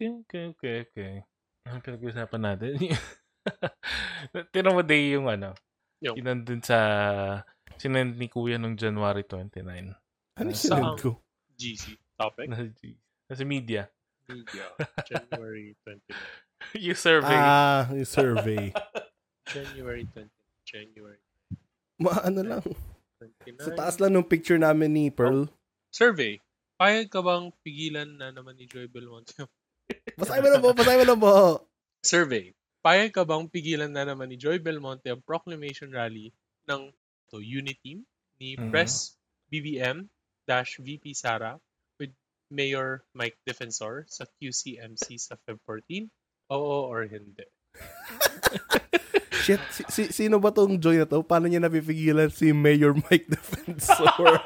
Okay, okay, okay, okay. Ang pinag-usapan natin. Tira mo day yung ano, Yung- yung nandun sa sinend ni Kuya nung January 29. Ano Ah, sinend ko? GC topic. Nasa, G- nasa media. Media. January 29. yung survey. Ah, yung survey. January 20. January Ma, ano lang. 29. Sa taas lang ng picture namin ni Pearl. Survey. Payag ka bang pigilan na naman ni Joy Belmonte? Basahin mo na po, basahin mo na po. Survey. Payag ka bang pigilan na naman ni Joy Belmonte ang proclamation rally ng to Uniteam ni Mhm. Press BBM dash VP Sara with Mayor Mike Defensor sa QCMC sa Feb 14? Oo or hindi? Shit, si, si, sino ba tong Joy na to? Paano niya napipigilan si Mayor Mike Defensor?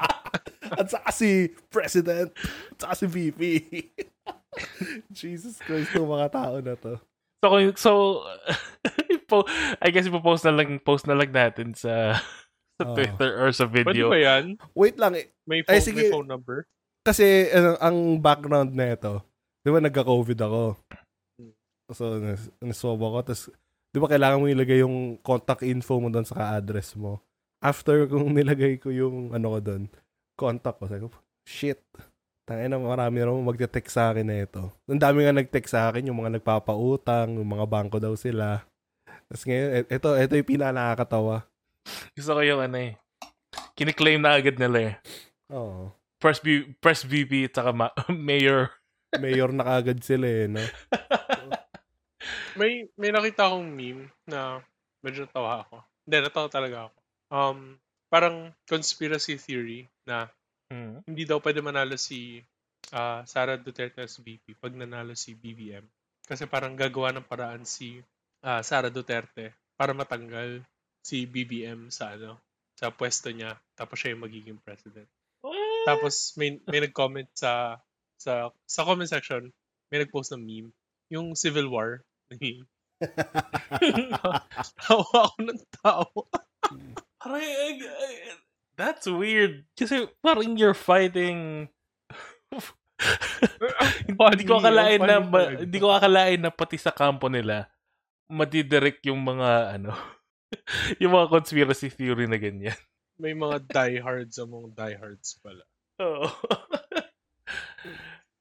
At saka si President. At saka si VP. Jesus Christ, ng mga tao na to. So, kung- so po, I guess ipopost na lang, post na lang natin sa, sa Oh. Twitter or sa Pwede video. ba yan? Wait lang, eh. May Ay, phone, sige. may phone number? kasi ano, ang background na ito, di ba nagka-COVID ako? So, naswab ako. Tapos, di ba kailangan mo ilagay yung contact info mo doon sa address mo. After kung nilagay ko yung ano ko doon, contact ko, sabi ko, shit. Tangina na marami na magte-text sa akin na ito. Ang dami nga nag-text sa akin, yung mga nagpapautang, yung mga bangko daw sila. Tapos ngayon, e- ito, ito yung pinaka nakakatawa. Gusto ko yung ano eh. Kiniklaim na agad nila eh. Oo. Press, B, press VP at saka ma- mayor. Mayor na kagad sila eh, no? May may nakita akong meme na medyo natawa ako. Hindi, natawa talaga ako. Um, parang conspiracy theory na Hmm. hindi daw pwede manalo si ah, Sara Duterte as VP pag nanalo si BBM. Kasi parang gagawa ng paraan si ah, Sara Duterte para matanggal si BBM sa ano sa pwesto niya tapos siya yung magiging president. Tapos may may nag-comment sa sa sa comment section, may nag-post ng meme, yung Civil War meme. Tawa ako ng tao. Parang, eh, eh, that's weird. Kasi parang you're fighting... hindi ko akalain na ba- hindi ko akalain na pati sa kampo nila madidirect yung mga ano yung mga conspiracy theory na ganyan. May mga diehards among diehards pala. Oo.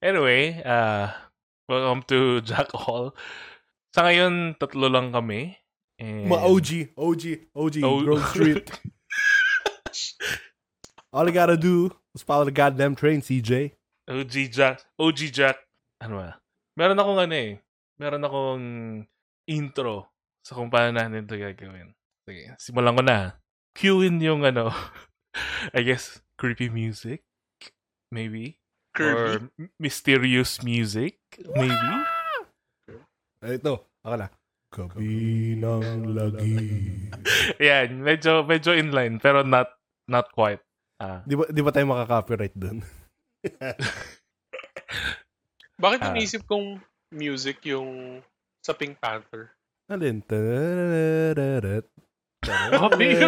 anyway, uh, welcome to Jack Hall. Sa ngayon, tatlo lang kami. And... Mga OG, OG, OG, Oh. Grove Street. All I gotta do is follow the goddamn train, CJ. OG Jack. OG Jack. Ano ba? Meron akong ano eh. Meron akong intro sa kung paano natin ito gagawin. Sige, simulan ko na. Cue in yung ano, I guess, creepy music. Maybe. Kirby. Or mysterious music. Maybe. Ay, ito, ako na. Gabi ng lagi. Yan, medyo, medyo inline, pero not, not quite. Ah, Di ba, di ba tayo makaka-copyright dun? Bakit Ah. inisip kong music yung sa Pink Panther? Alin? Ah, Pink,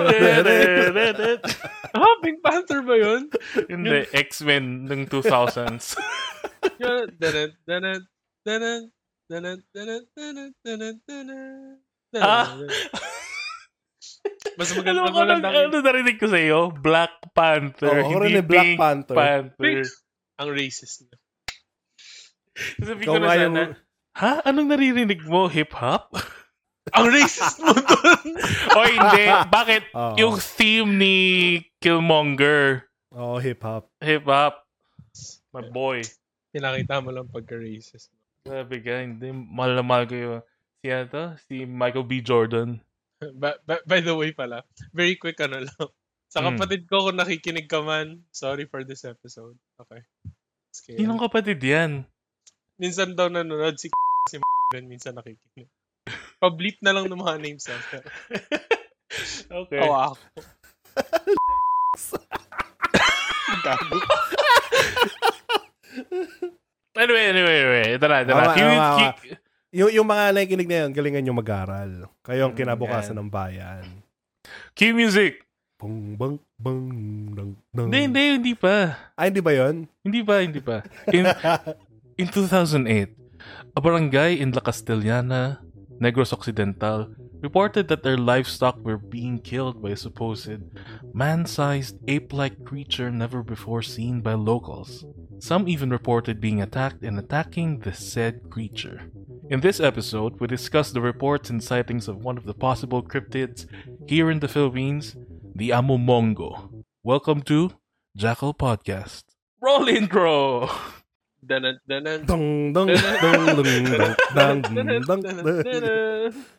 ah, Panther ba yun? Hindi, X-Men ng 2000s. Yun. Danan, danan, danan, danan, danan, danan, danan, danan, Ah. Mas maganda ano ko lang, magandang ano narinig ko sa iyo? Black Panther. Oo, ako hindi Black Pink Panther. Panther. ang racist niya. Sabi ko na sana, yung- ha? Anong naririnig mo? Hip-hop? Ang racist mo dun! o hindi. Bakit? Oo. Yung theme ni Killmonger. Oo, hip-hop. Hip-hop. My boy. Pinakita mo lang pagka-racist. Sabi ka, hindi. Mahal na mahal ko yung, si ano to? Si Michael B. Jordan. By, by, by the way pala, very quick ano lang. Sa Hmm. kapatid ko, kung nakikinig ka man, sorry for this episode. Okay. Scale. Sinong kapatid yan? Minsan daw nanonood si si minsan nakikinig. Pa-bleep na lang ng mga names natin. Okay. Tawa ako. Gago. Anyway, anyway, anyway. Ito na, ito na. Tama, tama, cue- Yung, yung mga nakikinig na yun, galingan nyo mag-aral. Kayo ang Mm, kinabukasan ng bayan. Cue music. Bang, bang, bang, dang, dang. Hindi, hindi, hindi pa. Ay, hindi ba yun? Hindi pa, hindi pa. In, In 2008, a barangay in La Castellana, Negros Occidental, reported that their livestock were being killed by a supposed man-sized ape-like creature never before seen by locals. Some even reported being attacked and attacking the said creature. In this episode, we discuss the reports and sightings of one of the possible cryptids here in the Philippines, the Amumongo. Welcome to Jackal Podcast. Roll intro! Danan, danan. Dong, dong, dong, dong, dong, dong, dong, dong. So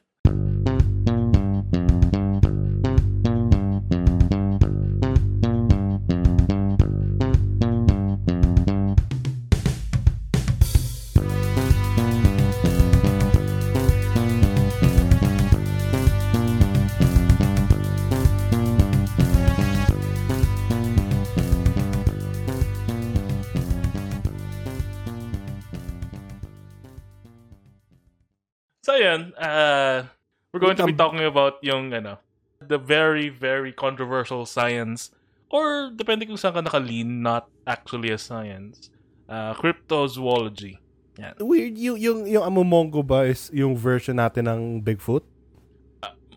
yan, uh, we're going to be talking about yung ano, the very, very controversial science or depende kung saan ka nakalin, not actually a science, uh, cryptozoology. Yan. Weird, yung, yung, yung Amumongo ba is yung version natin ng Bigfoot?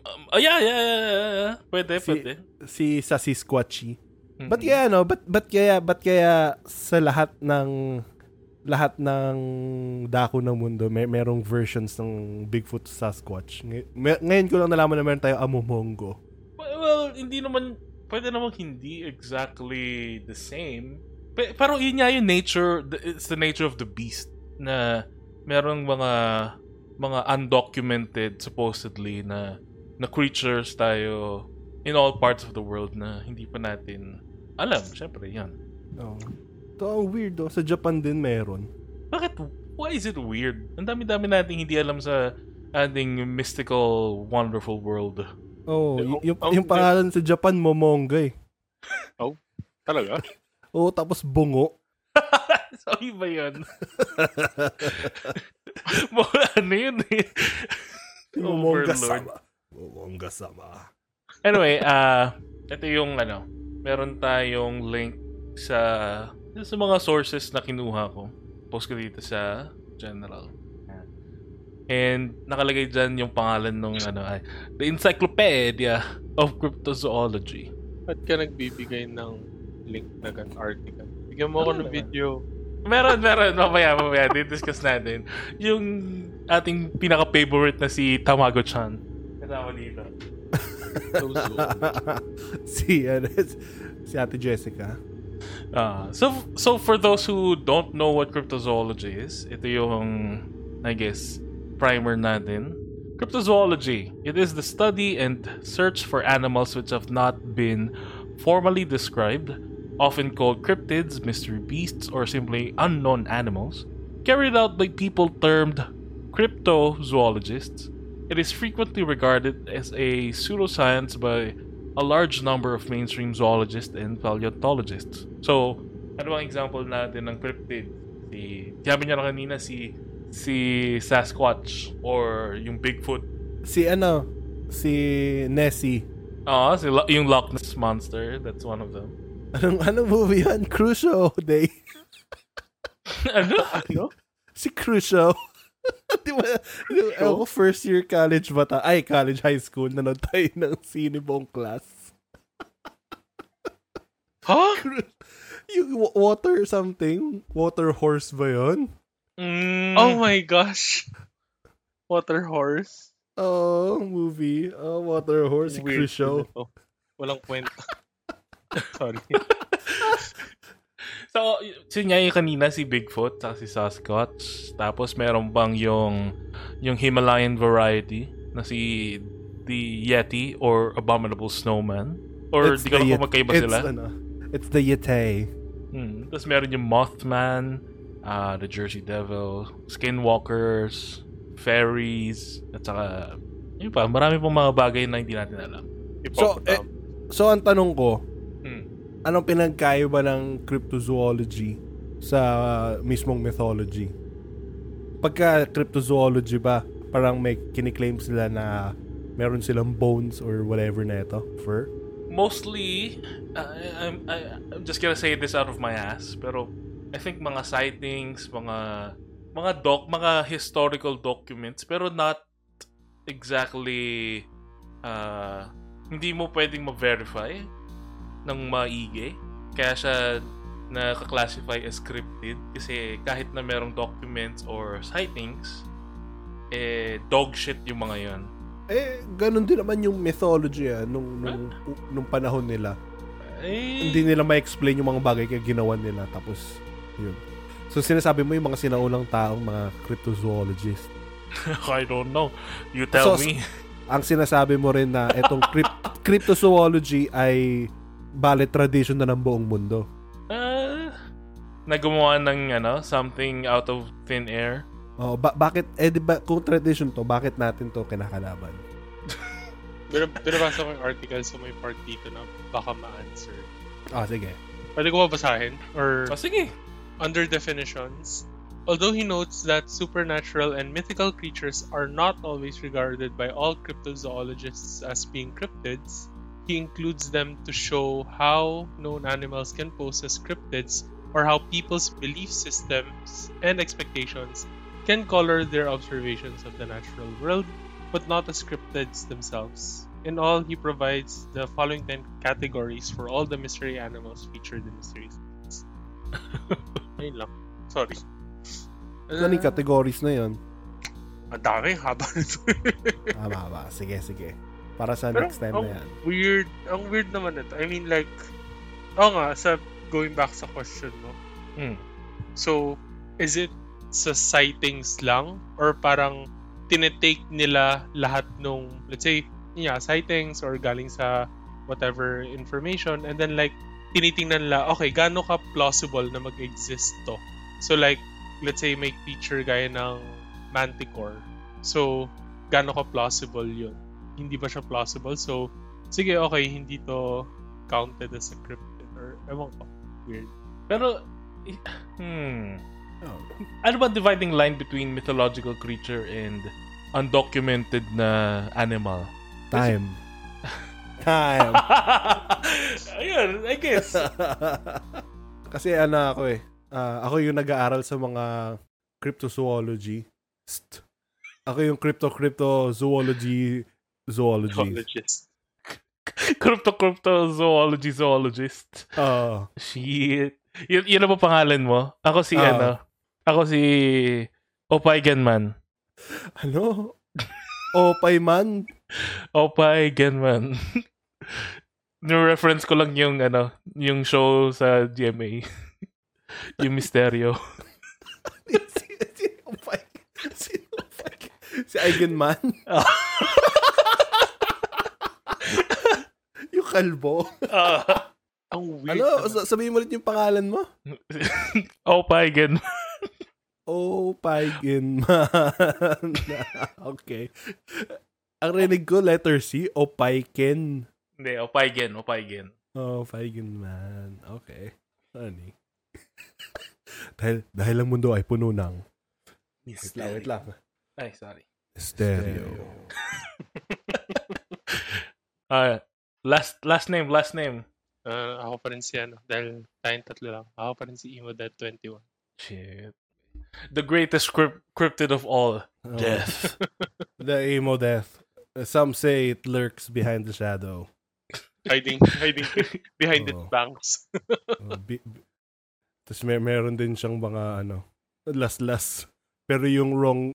Um, oh, yeah, yeah, yeah, yeah, yeah. Pwede, Si- pwede. Si Sasquatchy. Mm-mm. Ba't kaya no? Ba't, ba't kaya, ba't kaya sa lahat ng lahat ng dako ng mundo, may merong versions ng Bigfoot Sasquatch. Ngay- ngayon ko lang nalaman na meron tayo Amumongo. Well, hindi naman, pwede naman hindi exactly the same. Pe- pero yun nga yung nature, the- it's the nature of the beast na merong mga mga undocumented supposedly na na creatures tayo in all parts of the world na hindi pa natin alam. Syempre, yan. Oh. Ito ang weird oh. Sa Japan din meron. Bakit? Why is it weird? Ang dami-dami nating hindi alam sa ating mystical, wonderful world. Oh, y- yung, oh, yung pangalan sa Japan, Momonga eh. Talaga? Oo, tapos bungo. so, iba yun. Mga ano yun eh. Momonga sama. Momonga sama. Anyway, ah ito yung ano, meron tayong link sa sa mga sources na kinuha ko. Post ko dito sa general. And nakalagay dyan yung pangalan nung ano ay The Encyclopedia of Cryptozoology. Ba't ka nagbibigay ng link na gan article? Bigyan mo ako ng video. Meron, meron. Mamaya, mamaya. Di-discuss natin. Yung ating pinaka-favorite na si Tamago-chan. Kasama dito. So, so. si, ano, si Ate Jessica. Ah, so so for those who don't know what cryptozoology is, ito yung I guess primer natin. Cryptozoology, it is the study and search for animals which have not been formally described, often called cryptids, mystery beasts, or simply unknown animals, carried out by people termed cryptozoologists. It is frequently regarded as a pseudoscience by a large number of mainstream zoologists and paleontologists. So, ano ang example natin ng cryptid? Si, sabi niya na kanina si si Sasquatch or yung Bigfoot. Si ano, si Nessie. Ah, si Lo- yung Loch Ness Monster, that's one of them. Anong, anong movie yan? Crucio Day. ano? ano? Si Crucio. Di ba, di ba, ako first year college bata, ay college high school, nanood tayo ng sine buong class. Ha? Yung water something, water horse ba yun? Mm, Oh my gosh. Water horse. Oh, movie. Oh, water horse, si Weird Crucio. na. Walang kwenta. Sorry. So, nga yung kanina si Bigfoot at si Sasquatch. Tapos meron bang yung yung Himalayan variety na si the Yeti or Abominable Snowman? Or It's di ko alam kung magkaiba it's, sila? Ano, it's the Yeti. Hmm. Tapos meron yung Mothman, ah, the Jersey Devil, Skinwalkers, Fairies, at saka yun pa, marami pong mga bagay na hindi natin alam. So, eh, so ang tanong ko. Anong pinagkaiba ng cryptozoology sa mismong mythology? Pagka cryptozoology ba, parang may kiniklaim sila na meron silang bones or whatever na ito, fur? Mostly, uh, I'm, I, I'm just gonna say this out of my ass, pero I think mga sightings, mga mga doc, mga historical documents pero not exactly uh, hindi mo pwedeng ma-verify ng maigi. Kaya siya na-classify as scripted kasi kahit na merong documents or sightings, eh, dog shit yung mga yon. Eh, ganun din naman yung mythology ah, nung, nung, nung panahon nila. Eh, Hindi nila ma-explain yung mga bagay kaya ginawa nila. Tapos, yun. So, sinasabi mo yung mga sinaunang taong mga cryptozoologists. I don't know. You tell So, me. Ang sinasabi mo rin na itong crypt- cryptozoology ay valid tradition na ng buong mundo. Uh, nagawa ng ano, something out of thin air. Oh, ba- bakit, eh di ba, kung tradition to, bakit natin to kinakalaban? Bin- Binabasa ko yung article sa may part dito na baka ma-answer. Ah, sige. Pwede ko ba basahin? Or Oh, sige. under definitions, although he notes that supernatural and mythical creatures are not always regarded by all cryptozoologists as being cryptids, he includes them to show how known animals can pose as cryptids or how people's belief systems and expectations can color their observations of the natural world, but not as cryptids themselves. In all, he provides the following 10 categories for all the mystery animals featured in the series. Ayun lang. Sorry. Ano yung uh, categories na yun? Ang dami, haba nito. Tama ah, ba? Sige, sige. Para sa Pero, next time ang na yan. weird, ang weird naman ito. I mean, like, oo nga, sa, going back sa question mo, Hmm. so, is it sa sightings lang? Or parang, tinetake nila lahat nung, let's say, yeah, sightings or galing sa whatever information, and then like, tinitingnan nila, okay, gaano ka plausible na mag-exist to? So like, let's say may creature gaya ng manticore. So, gaano ka plausible yun? Hindi ba siya plausible? So, sige, okay, hindi to counted as a cryptid or ewan ko. Weird. Pero, hmm. Oh. Ano ba dividing line between mythological creature and undocumented na animal? Time. Time. Ayun, I guess. Kasi ano ako eh. ah, ako yung nag-aaral sa mga cryptozoology. St- Ako yung crypto-crypto-zoology zoology. Zoologist. crypto crypto zoology zoologist. Ah, Shit. Y- yun ba pangalan mo? Ako si Ah. ano? Ako si Opay Genman. ano? Opay man? Opay Genman. Ni-reference ko lang yung ano, yung show sa GMA. yung Misteryo. si, si Opay. Si Opay. Si Eigen Man? yung kalbo. Ah. Ang weird. Ano? Sa- Sabihin mo ulit yung pangalan mo? Opay Genman. Opay Man. okay. Ang rinig ko, letter C, Opayken. Hindi, Opay Gen, Opay Gen. Oh, Feigen man. Okay. Funny. dahil, dahil ang mundo ay puno ng... Wait lang, wait lang. Ay, sorry. Stereo. Ah, last last name, last name. Ah, ako pa rin si ano, dahil tayong tatlo lang. Ako pa rin si Emo Dead 21. Shit. The greatest crypt- cryptid of all. Oh, Death. the emo death. Some say it lurks behind the shadow. Hiding, hiding behind the Oo. banks. Oh, bi- bi- Tapos may meron din siyang mga ano, las-las. Pero yung wrong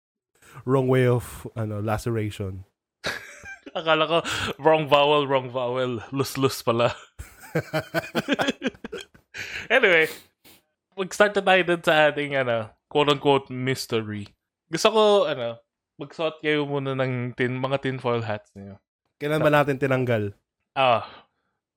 wrong way of ano laceration. Akala ko, wrong vowel, wrong vowel. Lus-lus pala. anyway, mag-start na tayo dun sa ating, ano, quote-unquote mystery. Gusto ko, ano, magsuot kayo muna ng tin, mga tinfoil hats niyo. Kailan ba natin tinanggal? Ah.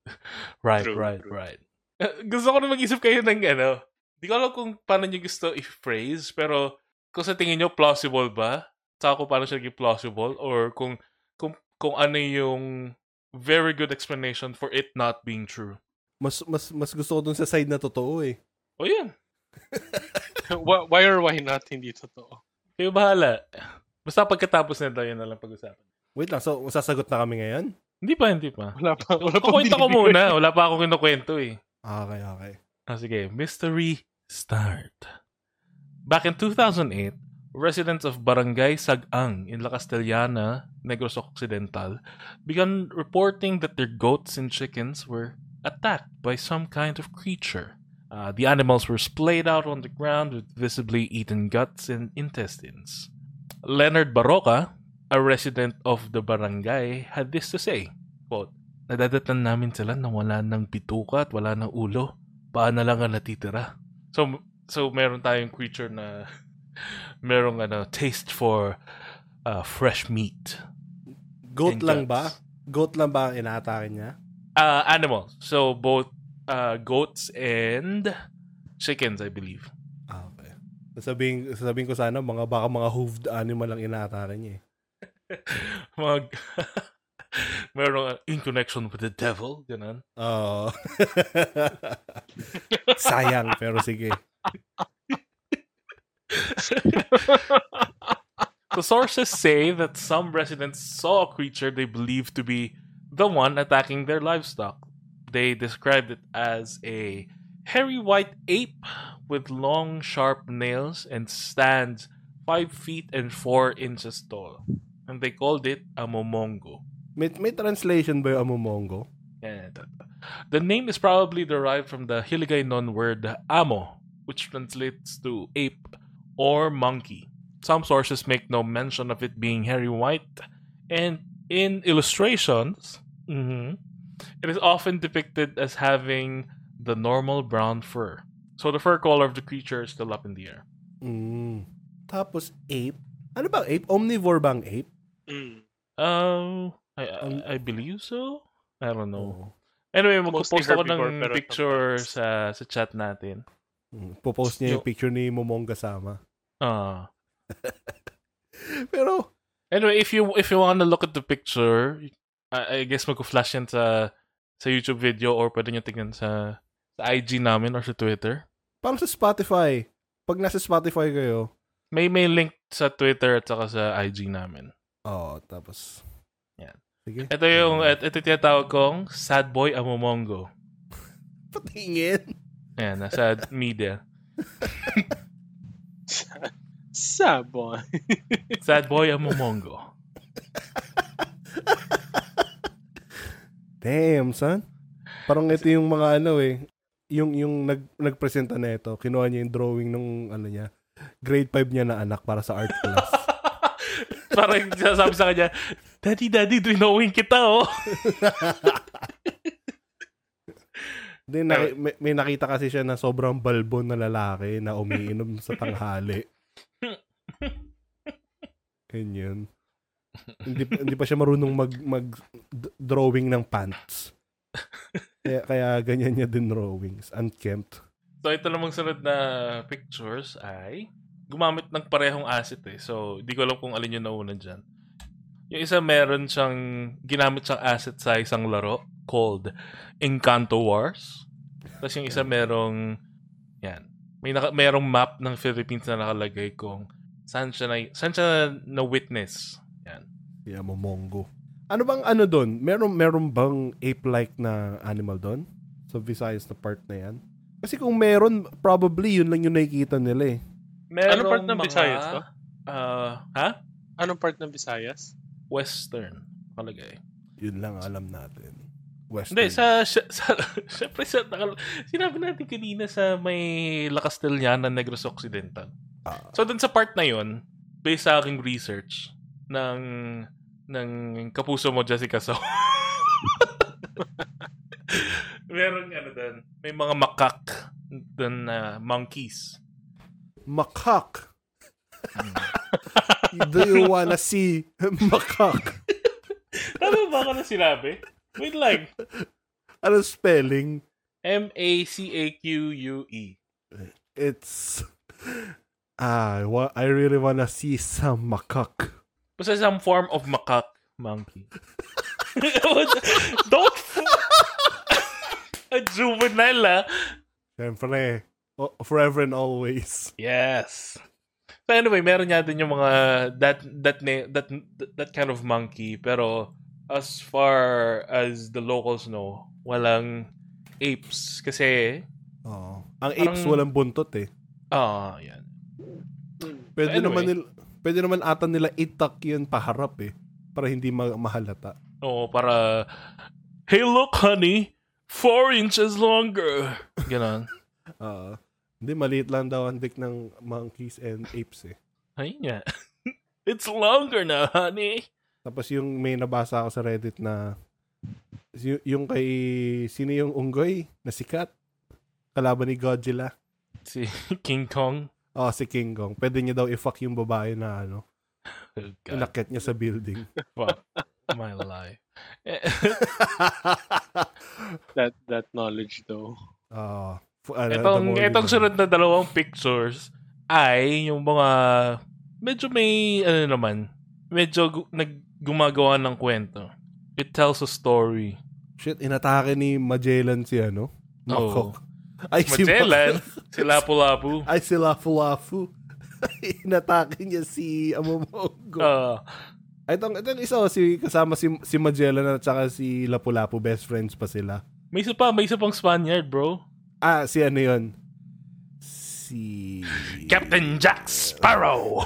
right, True, right, true. right. Gusto ko na mag-isip kayo ng, ano, di ko alam kung paano nyo gusto i-phrase, pero kung sa tingin nyo plausible ba, saka kung paano siya naging plausible, or kung, kung, ano yung very good explanation for it not being true. Mas mas mas gusto ko dun sa side na totoo eh. O yun, why, why or why not, hindi totoo. kayo bahala. Basta pagkatapos nito, yun na lang pag-usapan. Wait lang, so sasagot na kami ngayon? Hindi pa, hindi pa. Wala pa, wala pa. Kukwento ko muna. Wala pa akong kinukwento eh. Okay, okay. Ah, sige. Mystery start. Back in 2008, residents of Barangay Sagang in La Castellana, Negros Occidental, began reporting that their goats and chickens were attacked by some kind of creature. Uh, the animals were splayed out on the ground with visibly eaten guts and intestines. Leonard Baroka, a resident of the barangay, had this to say, quote, Nadadatan namin sila na wala ng bituka at wala ng ulo. Paa na lang ang natitira. So, so meron tayong creature na merong ano, taste for uh, fresh meat. Goat lang guts. ba? Goat lang ba ang inaatake niya? Uh, animals. So, both uh, goats and chickens, I believe. Ah, okay. Sasabihin, sasabihin ko sana, mga baka mga hooved animal lang inaatake niya eh. Mag... merong uh, in connection with the devil, ganun. Oo. Sayang, pero sige. The sources say that some residents saw a creature they believed to be the one attacking their livestock. They described it as a hairy white ape with long, sharp nails and stands five feet and four inches tall. And they called it a momongo. May, may translation ba yung Amomongo? Yeah, The name is probably derived from the Hiligaynon word amo, which translates to ape or monkey. Some sources make no mention of it being hairy white, and in illustrations, mhm, it is often depicted as having the normal brown fur. So the fur color of the creature is still up in the air. Mm. Tapos ape. Ano ba ape? Omnivore bang ape? Mm. Oh, I, I, Um, I believe so. I don't know. Anyway, Mostly magpo-post ako ng pero picture sa sa chat natin. Mm. Popost niya yung picture ni Momong kasama. Ah. Pero, Anyway, if you if you wanna look at the picture, I, I guess magko-flash yan sa sa YouTube video or pwede nyo tingnan sa sa IG namin or sa Twitter. parang sa Spotify. Pag nasa Spotify kayo, May may link sa Twitter at saka sa IG namin. oh, tapos, Yan. Sige. Ito yung et- ito tinatawag kong Sad Boy Amomongo. Patingin. Ayan, nasa media. Sabon. Sad Boy Amomongo. Damn, son. Parang ito yung mga ano eh. Yung, yung nag, nagpresenta na ito. Kinuha niya yung drawing nung ano niya. Grade 5 niya na anak para sa art class. Parang sasabi sa kanya, Daddy, Daddy, drawing kita oh. Then, naki- may, may nakita kasi siya na sobrang balbon na lalaki na umiinom sa tanghali. Ganyan. hindi, hindi pa siya marunong mag, mag drawing ng pants. Kaya, kaya ganyan niya din drawings. Unkempt. So ito namang sunod na pictures ay gumamit ng parehong asset eh. So hindi ko alam kung alin yung nauna dyan. Yung isa meron siyang ginamit siyang asset sa isang laro called Encanto Wars. Tapos yung isa merong yan. May naka, merong map ng Philippines na nakalagay kung saan siya na, saan siya na witness. Yan. Kaya mo mongo. Ano bang ano doon? Meron, meron bang ape-like na animal doon? Sa Visayas na part na yan? Kasi kung meron, probably yun lang yung nakikita nila eh. Merong Anong part ng mga, Visayas to? ah, ha? Anong part ng Visayas? Western. Nakalagay. Yun lang alam natin. Western. Hindi, sa, sa, sa syempre sa, nakal- sinabi natin kanina sa may La Castellana, Negros Occidental. Ah, So, dun sa part na yon based sa aking research ng ng kapuso mo, Jessica So. Meron ano dun, may mga makak dun na monkeys. makak. Do you wanna see makak? Tama ba ako na sinabi? Wait lang. Ano spelling? M-A-C-A-Q-U-E. It's... Ah, I really wanna see some makak. Basta some form of macaque monkey. Don't A juvenile, ah. Siyempre, forever and always. Yes. So anyway, meron niya din yung mga that that that that kind of monkey pero as far as the locals know, walang apes kasi Oo. Ang apes Parang- walang buntot eh. Ah, yan. Hmm. Pwede Anyway. naman nila, pwede naman ata nila itak yun paharap eh. Para hindi ma- mahalata. Oo, para, hey look honey, four inches longer. Ganon. Oo. Hindi, maliit lang daw ang dick ng monkeys and apes eh. Ay nga. It's longer na, honey. Tapos yung may nabasa ako sa Reddit na y- yung kay sino yung unggoy na sikat kalaban ni Godzilla. Si King Kong. Oh, si King Kong. Pwede niya daw i-fuck yung babae na ano, Oh, God, inakit niya sa building. fuck my life. That that knowledge though. Ah, the Itong, itong sunod na dalawang pictures ay yung mga medyo may ano naman, medyo gu- nag gumagawa ng kwento. It tells a story. Shit, inatake ni Magellan si ano? Makok. Ay, si Magellan, si Lapu-Lapu. Ay, si Lafu-Lafu. inatake niya si Amomongo. Ay, itong, itong isa, oh, si, kasama si, si Magellan at saka si Lapu-Lapu, best friends pa sila. may isa pa, may isa pang Spaniard, bro. Ah, si ano yun? Si... Captain Jack Sparrow.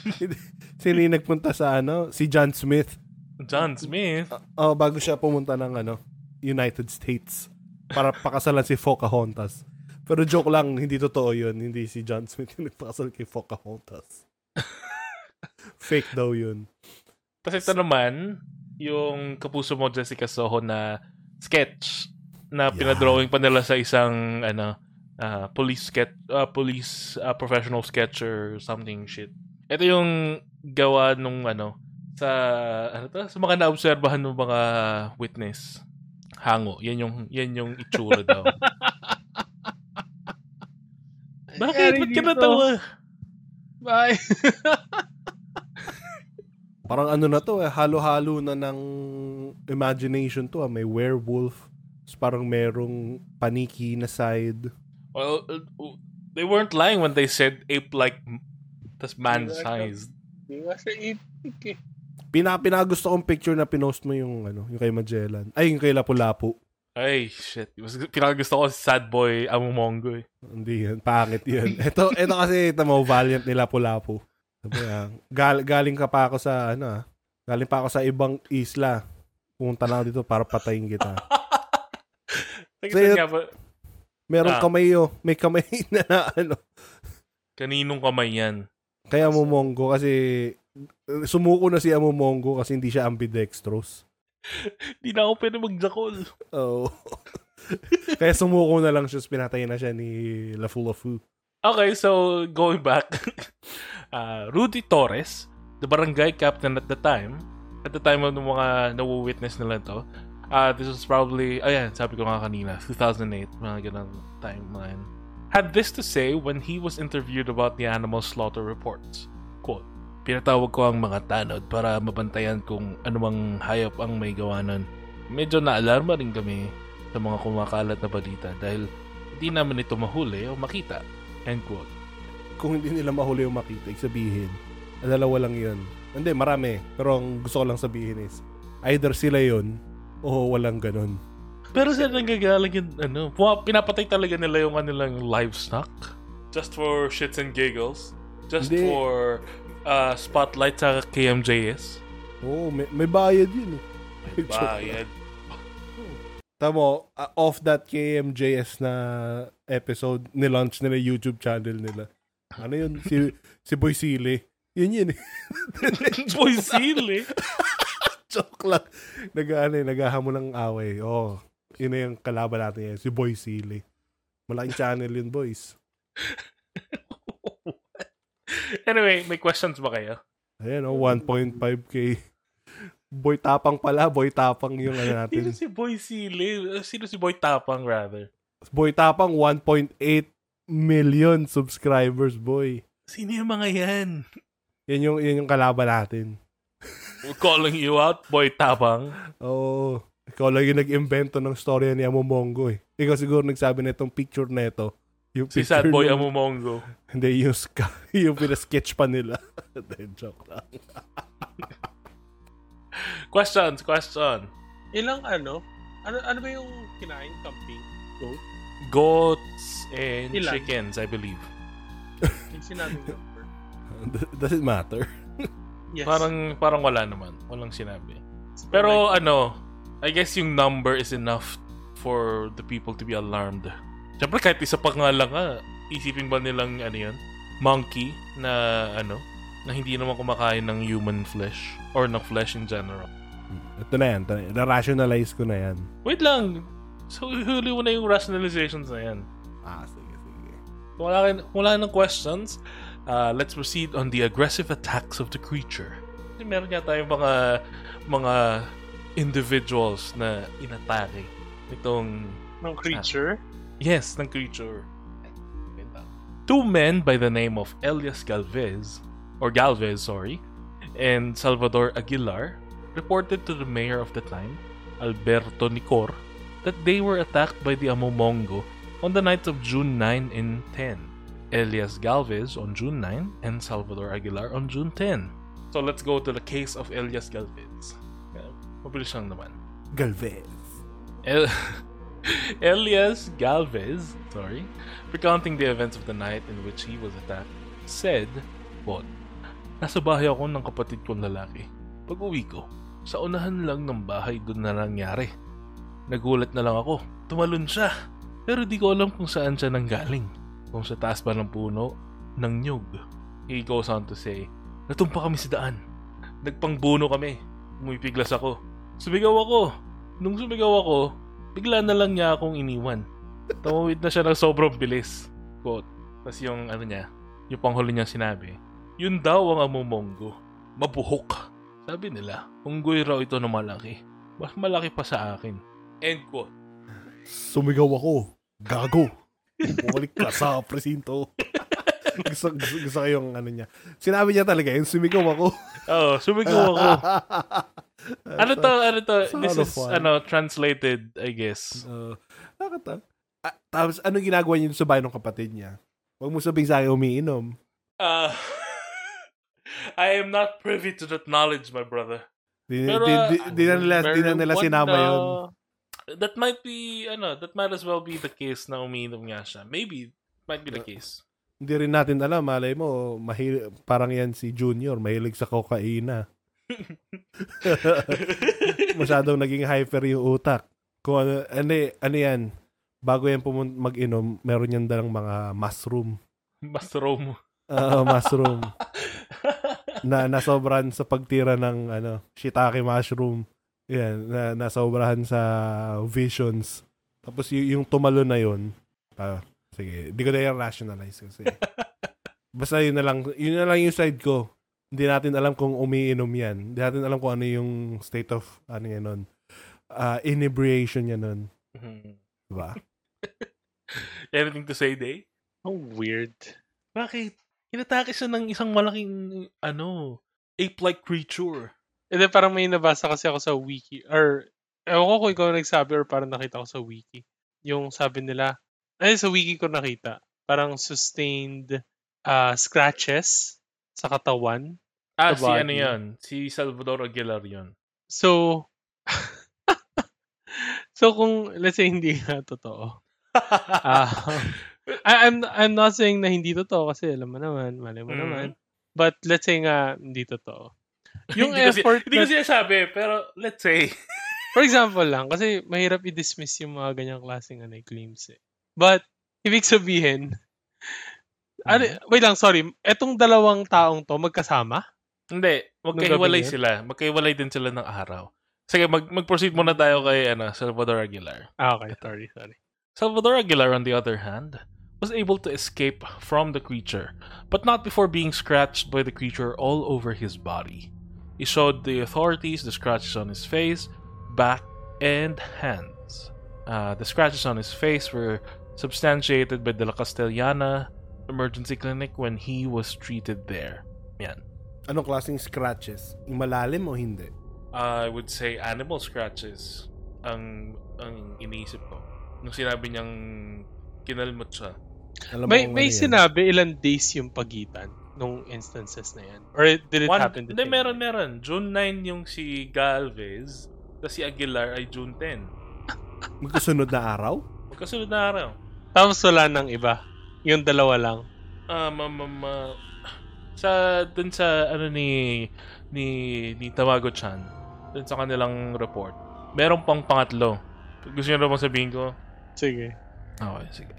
Sino yung nagpunta sa ano? Si John Smith. John Smith. Oh, bago siya pumunta ng ano, United States. Para pakasalan si Pocahontas. Pero joke lang, hindi totoo yun. Hindi si John Smith yung nagpakasal kay Pocahontas. Fake daw yun. Tapos ito naman, yung kapuso mo Jessica Soho na sketch na Yeah. pinadrawing pa nila sa isang ano ah, police sketch ah, police ah, professional sketcher something shit. Ito yung gawa nung ano sa ano to, sa mga naobserbahan ng mga witness. Hango. Yan yung yan yung itsura daw. Bakit? Ba't ka natawa? Bye. Parang ano na to eh, halo-halo na ng imagination to ah. May werewolf, tapos parang merong paniki na side. Well, uh, they weren't lying when they said ape-like tas man-sized. Hindi nga siya itik eh. Pina, pinagusto kong picture na pinost mo yung ano, yung kay Magellan. Ay, yung kay Lapu-Lapu. Ay, shit. Mas pinakagusto ko si Sad Boy Amumongo eh. Hindi yan. Pangit yun. ito, ito kasi ito mo, valiant ni Lapu-Lapu. Sabi gal, galing ka pa ako sa, ano ah, galing pa ako sa ibang isla. Pumunta na ako dito para patayin kita. It. nga ba? Merong Ah. kamay oh. May kamay na, na ano. Kaninong kamay yan? Kaya Amumongo kasi sumuko na si Amumongo kasi hindi siya ambidextrous. Di na ako pwede magjakol. Oo. Kaya sumuko na lang siya, pinatay na siya ni Lafu-Lafu. Okay, so going back. uh, Rudy Torres, the barangay captain at the time, at the time of ng mga nawu-witness nila to, uh, this was probably, ayan, sabi ko nga kanina, 2008, mga ganang timeline. Had this to say when he was interviewed about the animal slaughter reports. Quote, Pinatawag ko ang mga tanod para mabantayan kung anumang hayop ang may gawa nun. Medyo naalarma rin kami sa mga kumakalat na balita dahil hindi namin ito mahuli o makita. End quote. Kung hindi nila mahuli yung makita, sabihin, dalawa lang yun. Hindi, marami. Pero ang gusto ko lang sabihin is, either sila yun, o walang ganun. Pero saan nanggagaling yung ano? Pinapatay talaga nila yung kanilang livestock? Just for shits and giggles? Just Hindi. for uh, spotlight sa KMJS? Oo, may, may bayad yun eh. Lang. Bayad. Tamo, uh, off that KMJS na episode, nilaunch nila YouTube channel nila. Ano yun? Si, si Boy Sili. Yun yun eh. Boy Sili. Joke lang. Nag, ano, eh, naghahamon ng away. Oh, yun na yung kalaban natin yan. Si Boy Sili. Malaking channel yun, boys. anyway, may questions ba kayo? Ayan, oh, 1.5k. Boy Tapang pala. Boy Tapang yung ano Sino natin. si Boy Sili? Sino si Boy Tapang, rather? Boy Tapang, 1.8 million subscribers, boy. Sino yung mga yan? Yan yung, yan yung kalaban natin. We're calling you out, Boy Tapang. Oo. Ikaw lang yung nag-invento ng storya ni Amomongo eh. Ikaw siguro nagsabi na itong picture na ito. Yung Si picture Sad Boy nung- Amumongo. Hindi, yung, ska, yung pinasketch pa nila. Hindi, joke lang. Questions, question. Ilang ano? Ano ano ba yung kinain? Camping? Goat? goats and Ilan? chickens, I believe. Yung sinabing number. Does it matter? Yes. Parang parang wala naman. Walang sinabi. Pero ano, I guess yung number is enough for the people to be alarmed. Siyempre kahit isa pa nga lang ah, isipin ba nilang ano yun? Monkey na ano, na hindi naman kumakain ng human flesh or ng flesh in general. Ito na yan. ito na yan. Na-rationalize ko na yan. Wait lang. So, huli mo na yung rationalizations na yan. Ah, sige, sige. Kung wala, kung wala ng questions, uh, let's proceed on the aggressive attacks of the creature. Kasi meron yata yung mga, mga individuals na inatake itong ng creature. Yes, ng creature. Two men by the name of Elias Galvez, or Galvez, sorry, and Salvador Aguilar reported to the mayor of the time, Alberto Nicor, that they were attacked by the Amomongo on the nights of June 9 and 10. Elias Galvez on June 9 and Salvador Aguilar on June 10. So let's go to the case of Elias Galvez. Mabilis lang naman. Galvez. El- Elias Galvez, sorry, recounting the events of the night in which he was attacked, said, quote, Nasa bahay ako ng kapatid kong lalaki. Pag uwi ko, sa unahan lang ng bahay doon na nangyari. Nagulat na lang ako. Tumalon siya. Pero di ko alam kung saan siya nanggaling. Kung sa taas ba ng puno, ng nyug. He goes on to say, Natumpa kami sa daan. Nagpangbuno kami. Umipiglas ako. Sumigaw ako. Nung sumigaw ako, bigla na lang niya akong iniwan. Tumawid na siya ng sobrang bilis. Quote. Tapos yung ano niya, yung panghuli niya sinabi, yun daw ang amumongo. Mabuhok. Sabi nila, unggoy raw ito na malaki. Mas malaki pa sa akin. End quote. Sumigaw ako. Gago. Bumalik ka sa presinto. gusto, gusto, gusto ko yung ano niya. Sinabi niya talaga, yung sumigaw ako. Oo, sumigaw ako. ano to, ano to, this of is, fun. ano, translated, I guess. Uh, nakata. Ah, tapos, ano ginagawa niya sa bahay ng kapatid niya? Huwag mo sabihin sa akin umiinom. Uh, I am not privy to that knowledge, my brother. Di, Pero, di, ah, di, di na nila, di na nila sinama yun. That might be, ano, that might as well be the case na umiinom nga siya. Maybe, might be the case. Hindi rin natin alam, malay mo, mahil, parang yan si Junior, mahilig sa kokaina. Masyadong naging hyper yung utak. Kung ano, ano, ano yan, bago yan pumun- mag-inom, meron yan dalang mga mushroom. Mushroom. Ah, mushroom. na nasobrahan sa pagtira ng ano, shiitake mushroom. Yan, na nasobrahan sa visions. Tapos y- yung tumalo na yun, ah, sige, di ko na yung rationalize kasi. Basta yun na lang, yun na lang yung side ko. Hindi natin alam kung umiinom yan. Hindi natin alam kung ano yung state of, ano yan nun, ah, inebriation yan nun. Mhm. Diba? Anything to say, Day? How weird. Bakit? Inatake siya ng isang malaking, ano, ape-like creature. Then parang may nabasa kasi ako sa wiki. Or, ewan ko kung ikaw nagsabi or parang nakita ko sa wiki. Yung sabi nila, ay sa wiki ko nakita. Parang sustained uh, scratches sa katawan. Ah, The si ano yan? Si Salvador Aguilar yun. So, so kung, let's say, hindi nga totoo. Ah, I, I'm, I'm not saying na hindi totoo kasi alam mo naman, mali mo Mhm. naman. But let's say nga, hindi totoo. Yung hindi effort Kasi, hindi na- kasi sabi, pero let's say. For example lang, kasi mahirap i-dismiss yung mga ganyang klaseng ano, claims eh. But, ibig sabihin, ano, wait lang, sorry, etong dalawang taong to, magkasama? Hindi, magkahiwalay sila. Magkahiwalay din sila ng araw. Sige, mag, mag-proceed muna tayo kay ano, Salvador Aguilar. Ah, okay, sorry, sorry. Salvador Aguilar, on the other hand, was able to escape from the creature, but not before being scratched by the creature all over his body. He showed the authorities the scratches on his face, back, and hands. Uh, the scratches on his face were substantiated by the La Castellana Emergency Clinic when he was treated there. Yan. Anong klaseng scratches? Yung malalim o hindi? I would say animal scratches ang ang iniisip ko. Nung sinabi niyang kinalmot siya. Alam mo May, may yan. sinabi ilang days yung pagitan nung instances na yan? Or did it One, happen the hindi, meron, meron. June 9 yung si Galvez, tapos si Aguilar ay June 10. Magkasunod na araw? Magkasunod na araw. Tapos wala nang iba. Yung dalawa lang. Ah, ma, ma, ma, sa dun sa ano ni ni ni Tamago-chan, dun sa kanilang report. Meron pang pangatlo. Gusto niyo na bang sabihin ko? Sige. Okay, sige.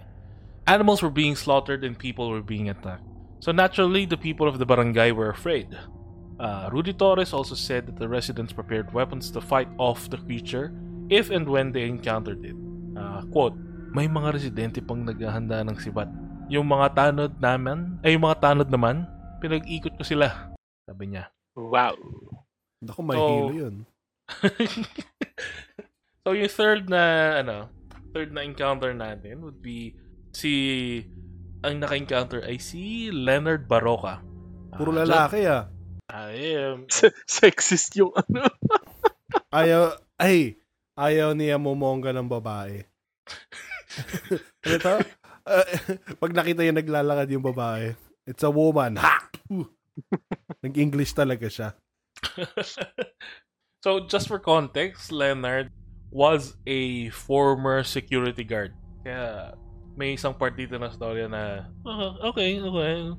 Animals were being slaughtered and people were being attacked. So naturally, the people of the barangay were afraid. Uh, Rudy Torres also said that the residents prepared weapons to fight off the creature if and when they encountered it. Uh, quote, may mga residente pang naghahanda ng sibat. Yung mga tanod naman, ay yung mga tanod naman, pinag-ikot ko sila. Sabi niya. Wow. Naku, may So- hilo yun. so yung third na ano, third na encounter natin would be si ang naka-encounter ay si Leonard Baroka. Puro Ah, lalaki ah. I am Sexist yung ano. Ayaw, ay, ayaw niya mumongga ng babae. ano to? Uh, pag nakita niya naglalakad yung babae, it's a woman. Ha! Nag-English talaga siya. so just for context, Leonard was a former security guard. Kaya may isang part dito na storya na "Ah, okay, okay.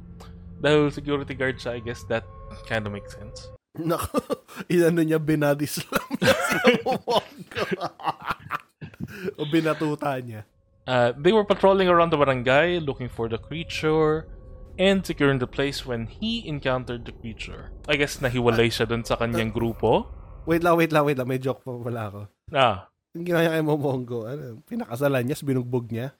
Dahil security guard siya, I guess that kind of makes sense. Nako, inano niya binadi slam o binatuta niya. Uh, they were patrolling around the barangay looking for the creature and securing the place when he encountered the creature. I guess nahiwalay siya dun sa kanyang grupo. Wait lang, wait lang, wait lang. May joke pa pala ako. Ah, Yung ginawa niya kay Momongo, ano, pinakasalan niya, binugbog niya.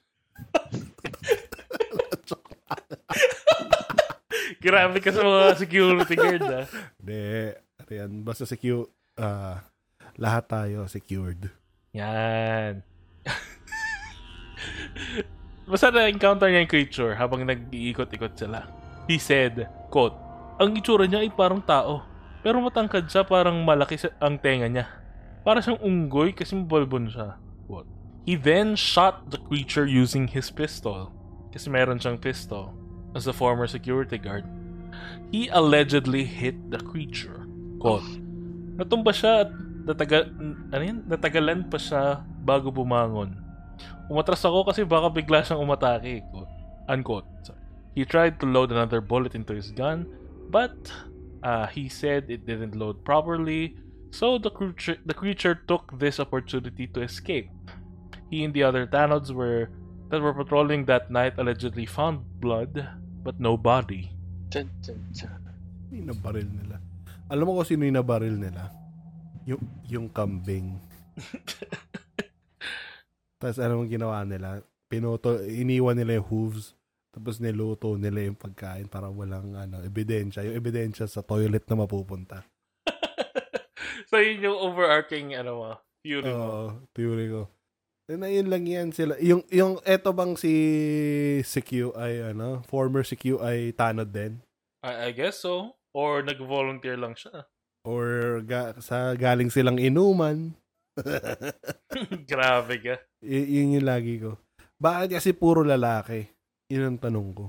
Grabe ka sa mga security guard ah. Hindi. Ano yan, basta secure, ah, lahat tayo secured. Yan. Basta na-encounter niya yung creature habang nag-iikot-ikot sila. He said, quote, Ang itsura niya ay parang tao. Pero matangkad siya parang malaki ang tenga niya. Para siyang unggoy kasi mabalbon siya. He then shot the creature using his pistol. Kasi meron siyang pistol. As a former security guard. He allegedly hit the creature. Quote. Natumba siya at nataga, ano yun? natagalan pa siya bago bumangon. Umatras ako kasi baka bigla siyang umatake. Quote. Unquote. He tried to load another bullet into his gun, but uh, he said it didn't load properly, so the creature, the creature took this opportunity to escape. He and the other Tanods were that were patrolling that night allegedly found blood, but no body. Dun, dun, dun. Yung nabaril nila. Alam mo kung sino yung nabaril nila? Yung, yung kambing. Tapos alam mo ginawa nila? Pinuto, iniwan nila yung hooves. Tapos niluto nila yung pagkain para walang ano, ebidensya. Yung ebidensya sa toilet na mapupunta. so yun yung overarching ano mo, theory mo. Oo, theory ko. Eh, Na yun lang yan sila. Yung, yung eto bang si CQ ay ano, former CQ ay tanod din? I, I guess so. Or nag-volunteer lang siya. Or ga, sa galing silang inuman? Grabe ka. Y- yun yung lagi ko. Bakit kasi puro lalaki? Yun ang tanong ko.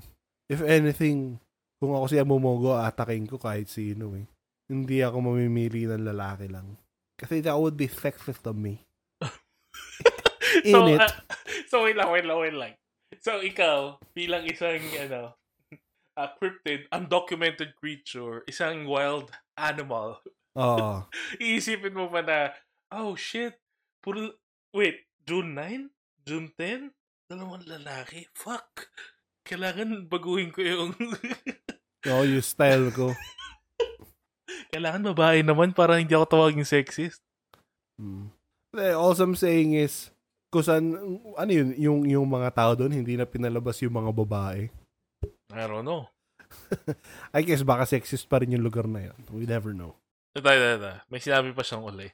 If anything, kung ako si Amomogo, atakin ko kahit sino eh. Hindi ako mamimili ng lalaki lang. Kasi that would be sexist of me. In so, it. ah, so wait lang, wait lang, wait lang. So ikaw, bilang isang ano, uh, cryptid, undocumented creature, isang wild animal, Oo. iisipin mo pa na, oh shit, puro, wait, June 9? June 10? Dalawang lalaki? Fuck! Kailangan baguhin ko yung... Oo, yung style ko. Kailangan babae naman para hindi ako tawaging sexist. Hmm. Eh, All I'm saying is, kung saan, ano yun, yung, yung mga tao doon, hindi na pinalabas yung mga babae. I don't know. I guess baka sexist pa rin yung lugar na yun. We never know. Ito, ito, ito. May sinabi pa siyang uli.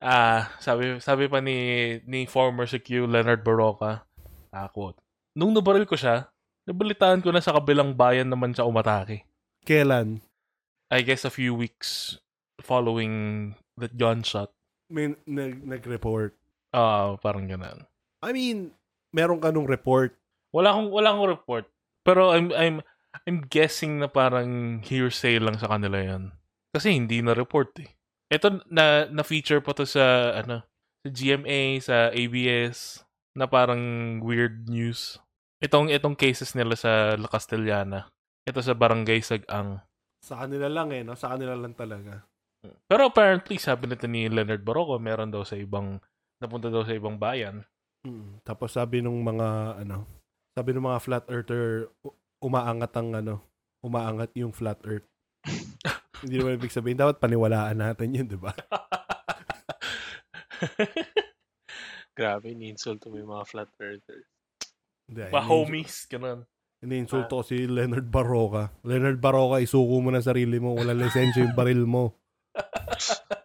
Ah, sabi sabi pa ni ni former CQ Leonard Baroka, ah, quote, Nung nabaril ko siya, nabalitaan ko na sa kabilang bayan naman siya umatake. Kailan? I guess a few weeks following that gunshot. May nag, nag-report. Ah, parang ganun. I mean, meron ka nung report. Wala akong wala akong report. Pero I'm I'm I'm guessing na parang hearsay lang sa kanila 'yan. Kasi hindi na report eh. Ito na na feature pa to sa ano sa GMA, sa ABS. na parang weird news. Itong itong cases nila sa La Castellana. Ito sa Barangay Sagang. Sa kanila lang eh, no? Sa kanila lang talaga. Pero apparently, sabi nito ni Leonard Barroco, meron daw sa ibang, napunta daw sa ibang bayan. Mm. Tapos sabi nung mga, ano, sabi ng mga flat earther, umaangat ang, ano, umaangat yung flat earth. Hindi naman ibig sabihin, dapat paniwalaan natin yun, di ba? Grabe, ni-insult mo yung mga flat earthers. Hindi, ini- homies, ganun. Iniinsulto ko si Leonard Barroca. Leonard Barroca, isuko mo na sarili mo. Wala lisensya yung baril mo.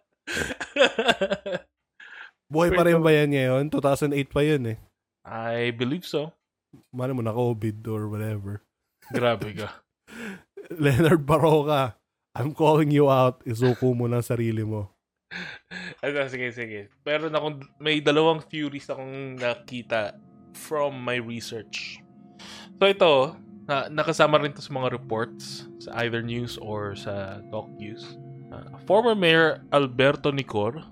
Buhay pa rin ba yan ngayon? 2008 pa yun eh. I believe so. Mano mo na COVID or whatever. Grabe ka. Leonard Barroca, I'm calling you out. Isuko mo na sarili mo. Ano, sige, sige. Pero na kung may dalawang theories akong nakita from my research. So ito, na, nakasama rin to sa mga reports sa either news or sa talk news. Uh, former Mayor Alberto Nicor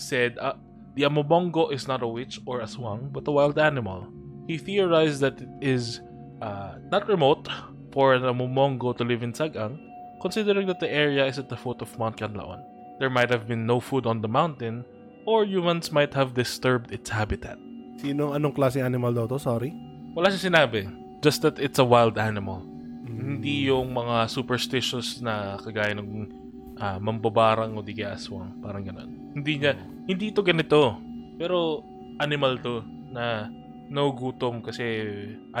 said uh, the Amobongo is not a witch or a swang, but a wild animal. He theorized that it is uh, not remote for an Amobongo to live in Sagang, considering that the area is at the foot of Mount Canlaon. There might have been no food on the mountain, or humans might have disturbed its habitat. Sino, anong klaseng animal daw to? Sorry. Wala siya sinabi. Just that it's a wild animal. Mm. Hindi yung mga superstitious na kagaya ng ah, mambabarang o di kaya aswang. Parang ganun. Hindi niya, hindi ito ganito. Pero animal to na no gutom kasi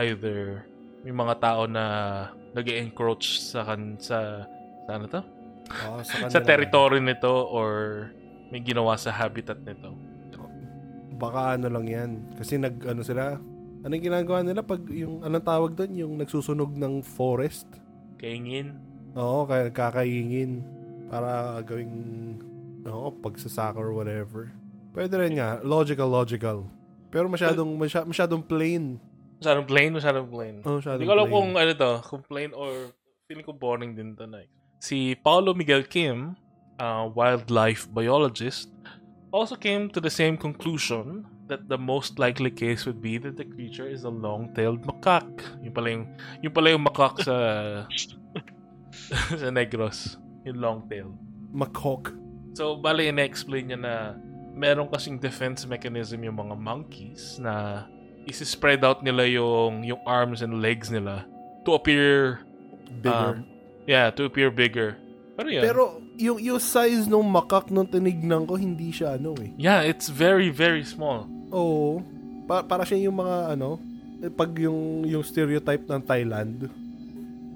either may mga tao na nag encroach sa kan sa sa ano to? Ah, sa, sa territory nito or may ginawa sa habitat nito. Baka ano lang yan. Kasi nag, ano sila, anong ginagawa nila pag yung, anong tawag doon? Yung nagsusunog ng forest. Kaingin. Oo, kaya kakaingin. Para gawing, oo, pagsasaka or whatever. Pwede rin nga. Logical, logical. Pero masyadong, masya, masyadong plain. Masyadong plain, masyadong plain. Oh, masyadong Hindi ko alam plain. kung ano to, kung plain or feeling ko boring din to na. Si Paulo Miguel Kim, a wildlife biologist, also came to the same conclusion that the most likely case would be that the creature is a long-tailed macaque. Yung pala yung, yung, pala yung macaque sa sa Negros. Yung long-tailed. Macaque. So, bali, ina-explain niya na meron kasing defense mechanism yung mga monkeys na isi-spread out nila yung, yung arms and legs nila to appear Bigger. Um, Yeah, to appear bigger. Pero yun. Pero yung, yung size ng macaque nung tinignan ko, hindi siya ano eh. yeah, it's very, very small. Oo. Pa- para siya yung mga ano, eh, pag yung, yung stereotype ng Thailand,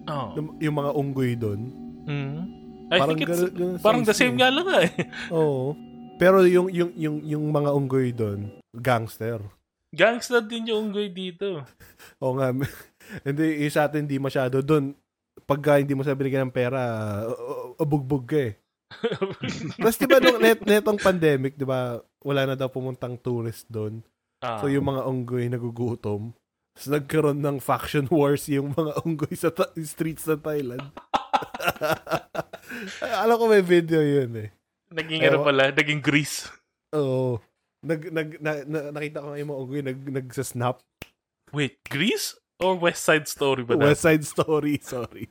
Oh. yung, yung mga unggoy doon. Mhm. I Parang think it's ganun- ganun parang the same nga lang eh. Oo. Pero yung yung yung yung mga unggoy doon, gangster. Gangster din yung unggoy dito. Oo nga. hindi yung sa atin hindi masyado doon. Pagka hindi mo sa binigyan ng pera, abugbog ka eh. Tapos di ba nung net, netong pandemic, di ba, wala na daw pumuntang tourist doon. Ah. So yung mga unggoy nagugutom. Tapos nagkaroon ng faction wars yung mga unggoy sa ta- streets ng Thailand. Alam ko may video yun eh. naging ano Ewan- pala, naging grease. Oo. Nag, nag, na, na- nakita ko nga yung mga unggoy nag, nagsasnap. Wait, grease? Or West Side Story ba? West Side Story, sorry.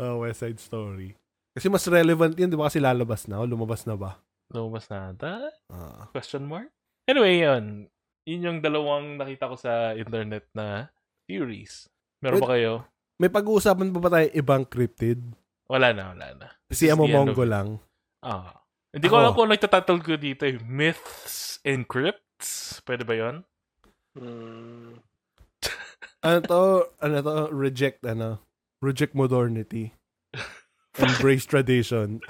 Oh, West Side Story. Kasi mas relevant yun, di ba? Kasi lalabas na. O, lumabas na ba? Lumabas na ata? Ah. Question mark? Anyway, yun. Yun yung dalawang nakita ko sa internet na theories. Meron Wait. ba kayo? May pag-uusapan pa ba tayo ibang cryptid? Wala na, wala na. Si This end Amomongo lang. Ah. Hindi ko alam kung nagtatatol ko dito eh. Myths and crypts. Pwede ba yon? Hmm. Ano to? Ano to? Reject, ano? Reject modernity. Embrace tradition.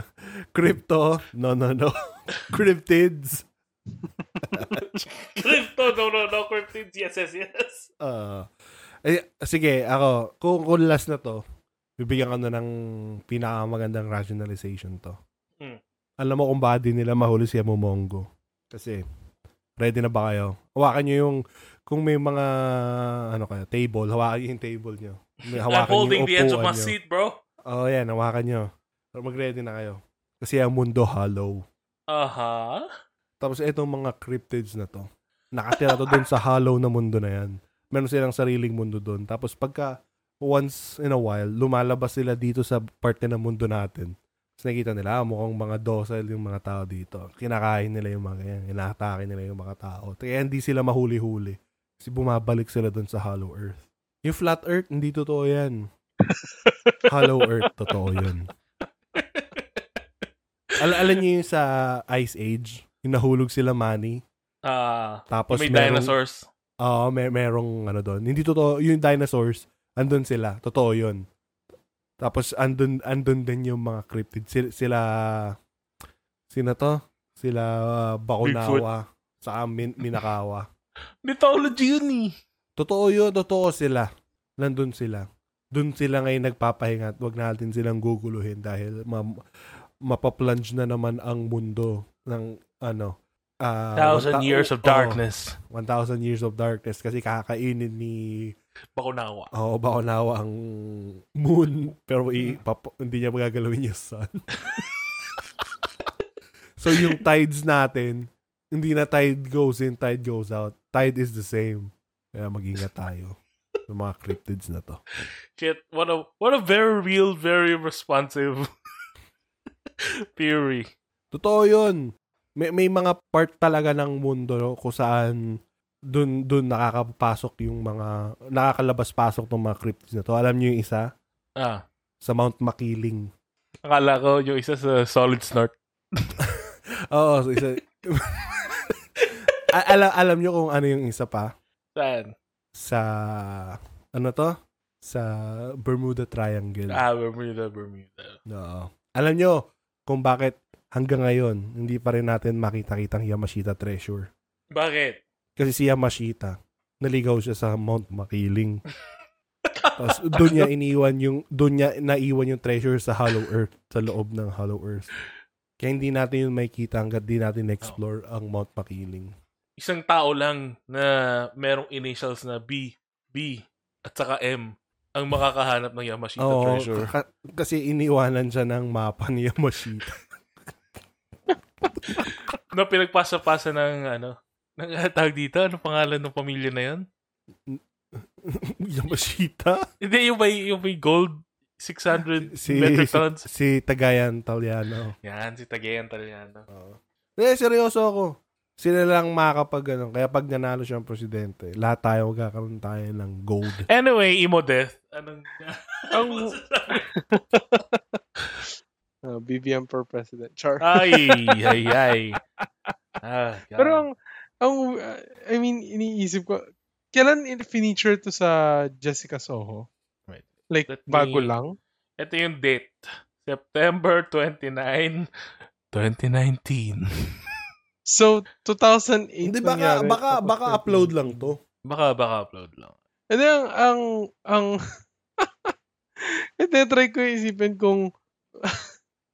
Crypto? No, no, no. Cryptids? Crypto, no, no, no. Cryptids, yes, yes, yes. Ah. Eh, sige, ako, kung, kung last na to, bibigyan ko na ng pinakamagandang rationalization to. Hmm. Alam mo kung bakit nila mahuli si Amomongo. Kasi, ready na ba kayo? Hawakan nyo yung, kung may mga, ano kayo, table, hawakan yung table nyo. May I'm hawakan nyo holding the edge of my nyo. seat, bro. Oh, yan, hawakan nyo. Pero mag-ready na kayo. Kasi ang mundo hollow. Aha. Tapos itong mga cryptids na to. Nakatira to doon sa hollow na mundo na yan. Meron silang sariling mundo doon. Tapos pagka once in a while, lumalabas sila dito sa parte ng mundo natin. Tapos nakikita nila, ah, mukhang mga docile yung mga tao dito. Kinakain nila yung mga yan. Inaatake nila yung mga tao. Kaya hindi sila mahuli-huli. Kasi bumabalik sila doon sa hollow earth. Yung flat earth, hindi totoo yan. hollow earth, totoo yun. Al alam niyo yung sa Ice Age, yung nahulog sila money. Ah, Tapos may merong- dinosaurs. Oo, may merong ano doon. Hindi totoo, yung dinosaurs, andun sila. Totoo yun. Tapos andun, andun din yung mga cryptid. Sila, sila sino to? Sila uh, Bakunawa. Sa Min, Minakawa. Mythology yun eh. Totoo yun, totoo sila. Nandun sila. Doon sila ngayon nagpapahinga at wag natin silang guguluhin dahil ma- mapaplunge na naman ang mundo ng ano, ah, Thousand one ta- years of oo, darkness. 1,000 years of darkness kasi kakainin ni Bakunawa. Oo, oh, Bakunawa ang moon pero i, pap- hindi niya magagalawin yung sun. so yung tides natin, hindi na tide goes in, tide goes out. Tide is the same. Kaya mag-ingat tayo sa mga cryptids na to. Shit, what a what a very real, very responsive theory. Totoo yun. May, may mga part talaga ng mundo no, kung saan dun, dun nakakapasok yung mga, nakakalabas-pasok ng mga cryptids na to. Alam niyo yung isa? Ah, Sa Mount Makiling. akala ko yung isa sa Solid Snort. Oo, so isa. Alam, alam nyo kung ano yung isa pa? Saan? Sa, ano to? Sa Bermuda Triangle. Ah, Bermuda, Bermuda. Oo. Alam nyo kung bakit hanggang ngayon, hindi pa rin natin makita-kitang Yamashita treasure. Bakit? Kasi si Yamashita, naligaw siya sa Mount Makiling. Tapos doon niya iniwan yung, doon niya naiwan yung treasure sa Hollow Earth, sa loob ng Hollow Earth. Kaya hindi natin yun makikita hanggat di natin explore ang Mount Makiling. Isang tao lang na merong initials na B, B, at saka M ang makakahanap ng Yamashita Oo, treasure. ka- kasi iniwanan siya ng mapa ni Yamashita. Na pinagpasa-pasa ng ano, ng tawag dito, ano pangalan ng pamilya na yun? Yamashita? Hindi, yung may, yung may gold 600 Si, metric si, tons. si Tagayan Taliano. Yan, si Tagayan Taliano. Eh, seryoso ako. Sila lang makakapag ano. Kaya pag nanalo siyang presidente, lahat tayo magkakaroon tayo ng gold. Anyway, Emo Death. Anong... Ang uh, BBM for president. Char. ay, ay, ay. Ah, God. Pero ang, ang, I mean, iniisip ko, kailan in- feature to sa Jessica Soho? Wait, Like, let bago me- lang? Ito yung date. September 29, 2019. So, 2008 Hindi, baka, nangyari, baka, baka upload lang to. Baka, baka upload lang. And then, ang, ang, ang, hindi, try ko isipin kung,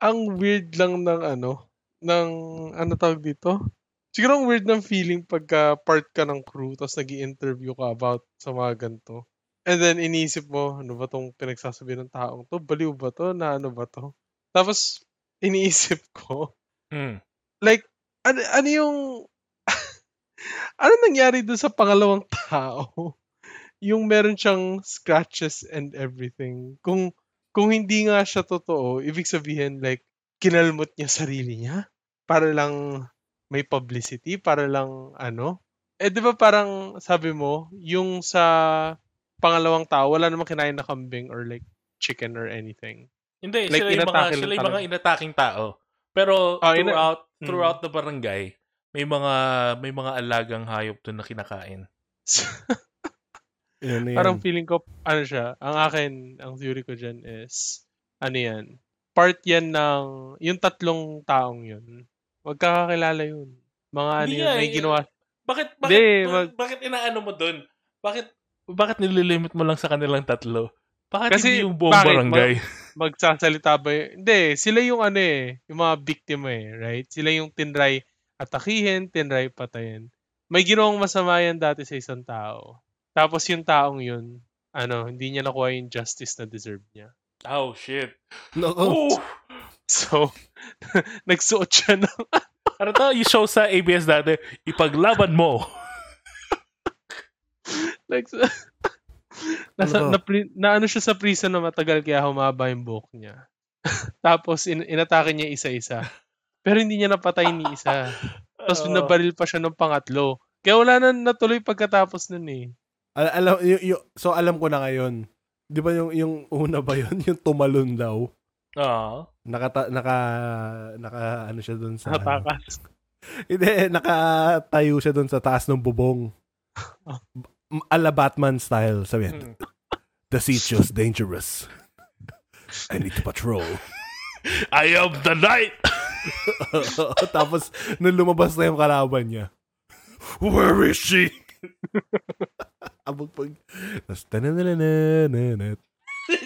ang weird lang ng ano, ng, ano tawag dito? Siguro ang weird ng feeling pagka part ka ng crew, tapos nag interview ka about sa mga ganito. And then, iniisip mo, ano ba tong pinagsasabi ng taong to? Baliw ba to? Na ano ba to? Tapos, iniisip ko, Hmm. like, ano, ano yung, ano nangyari doon sa pangalawang tao? yung meron siyang scratches and everything. Kung, kung hindi nga siya totoo, ibig sabihin, like, kinalmot niya sarili niya para lang may publicity, para lang, ano? Eh, di ba parang, sabi mo, yung sa pangalawang tao, wala namang kinain na kambing or like chicken or anything. Hindi, Like, sila yung mga, sila yung mga inataking tao. Pero Ah, ina- throughout, Mm. throughout the barangay, may mga may mga alagang hayop doon na kinakain. Yan, yan. Parang feeling ko, ano siya, ang akin, ang theory ko dyan is, ano yan, part yan ng, yung tatlong taong yun, magkakakilala yun. Mga ano Hindi yun, may eh. ginawa. Bakit bakit ba- mag- bakit inaano mo doon? Bakit bakit nililimit mo lang sa kanilang tatlo? Bakit Kasi, hindi yung buong bakit? barangay? Magsasalita ba yun? Hindi, sila yung ano eh, yung mga biktima eh, right? Sila yung tinry atakihin, tinry patayin. May ginawang masama yan dati sa isang tao. Tapos yung taong yun, ano, hindi niya nakuha yung justice na deserve niya. Oh, shit. No, Oh! So, nagsuot siya ng Ano to? Yung show sa ABS dati, ipaglaban mo. like, nasa, Ano? na, na, ano siya sa prison na matagal kaya humaba yung buhok niya. Tapos, in, inatake niya isa-isa. Pero hindi niya napatay ni isa. Tapos, Oo. nabaril pa siya ng pangatlo. Kaya wala na natuloy pagkatapos nun eh. Al- alam, y- y- so alam ko na ngayon. Di ba yung, yung una ba yun? Yung tumalon daw. Oo. Nakata, naka, naka, ano siya dun sa... Natakas. Hindi, nakatayo siya dun sa taas ng bubong. Ala Batman style, sabi niya, Mm. The sitio's dangerous. I need to patrol. I am the knight! Tapos, nung lumabas na yung kalaban niya, Where is she? Abog pag...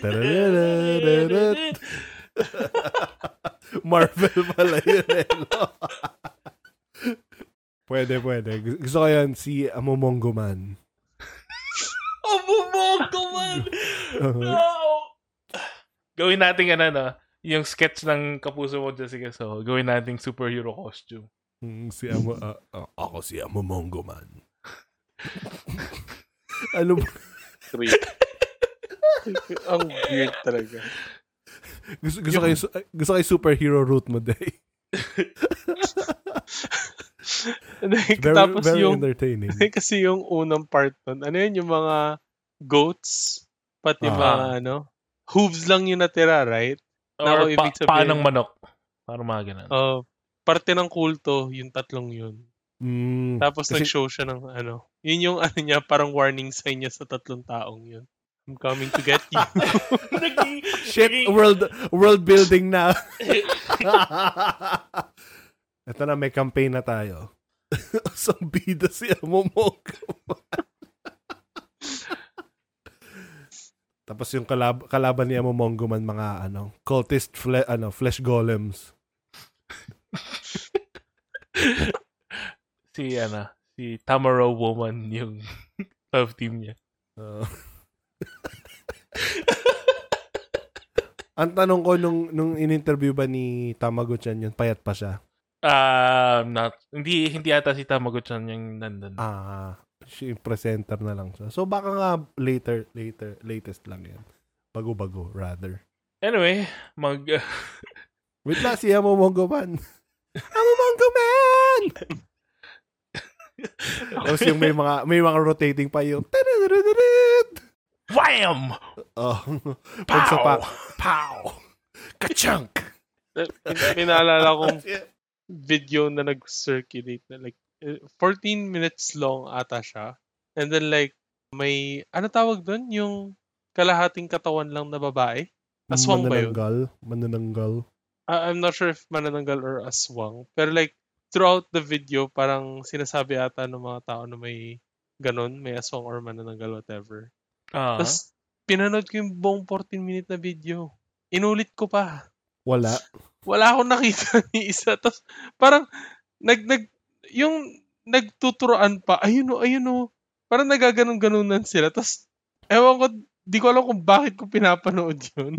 Tapos. Marvel pala yun eh, no? pwede, pwede. Gusto ko yan, si Amomongo Man. Bumongo man! No! Gawin natin ano, no? Yung sketch ng kapuso mo, Jessica. So, gawin natin superhero costume. Mm, si Amo... ah, ah, ako si Amomongo Man. ano ba? Creep. Ang weird talaga. Gusto, gusto, kayo, gusto kayo superhero route mo, day. Like, Very, Tapos very yung, entertaining. kasi yung unang part nun, ano yun, yung mga goats, pati Ah. mga ano, hooves lang yung natira, right? Or Naku, pa, ibig sabihin- paa ng manok. Parang mga ganun. Uh, parte ng kulto, yung tatlong yun. Mm, Tapos kasi- nag-show siya ng ano, yun yung ano niya, parang warning sign niya sa tatlong taong yun. I'm coming to get you. Naging- Shit, naging- world world building na. Ito na, may campaign na tayo. Isang bida si Amomog. Tapos yung kalab- kalaban ni Amomongo man mga ano, cultist fle- ano, flesh golems. Si, ano, si Tamaro Woman yung love team niya. Oo. Ang tanong ko nung nung in-interview ba ni Tamagotchan yun, payat pa siya. Ah, not, hindi, hindi ata si Tamagotchan yung nandun. Ah, yung presenter na lang siya. So baka nga later, later, latest lang yan. Bago-bago, rather. Anyway, mag, Wait lang, si Amomongo Man. Amomongo Man! Tapos yung may mga, may mga rotating pa yung wham! Oh. Pag sa Pow! pa, pow! Kachunk! Pin- Pinaalala kong video na nag-circulate na like eh, 14 minutes long ata siya. And then like may ano tawag doon yung kalahating katawan lang na babae? Aswang ba yun? Manananggal. Manananggal. I- I'm not sure if manananggal or aswang. Pero like throughout the video parang sinasabi ata ng mga tao na may ganun, may aswang or manananggal whatever. Ah, Tapos pinanood ko yung buong 14 minute na video. Inulit ko pa. Wala. wala akong nakita ni isa. Tapos, parang, nag, nag, yung nagtuturoan pa, ayun o, ayun o. Parang nagaganon-ganunan sila. Tapos, ewan ko, di ko alam kung bakit ko pinapanood yun.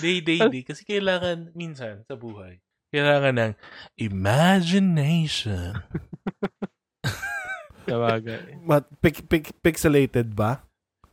day, day, day. Kasi kailangan, minsan, sa buhay, kailangan ng imagination. Sabagay. Mat, pic, pic, pixelated ba?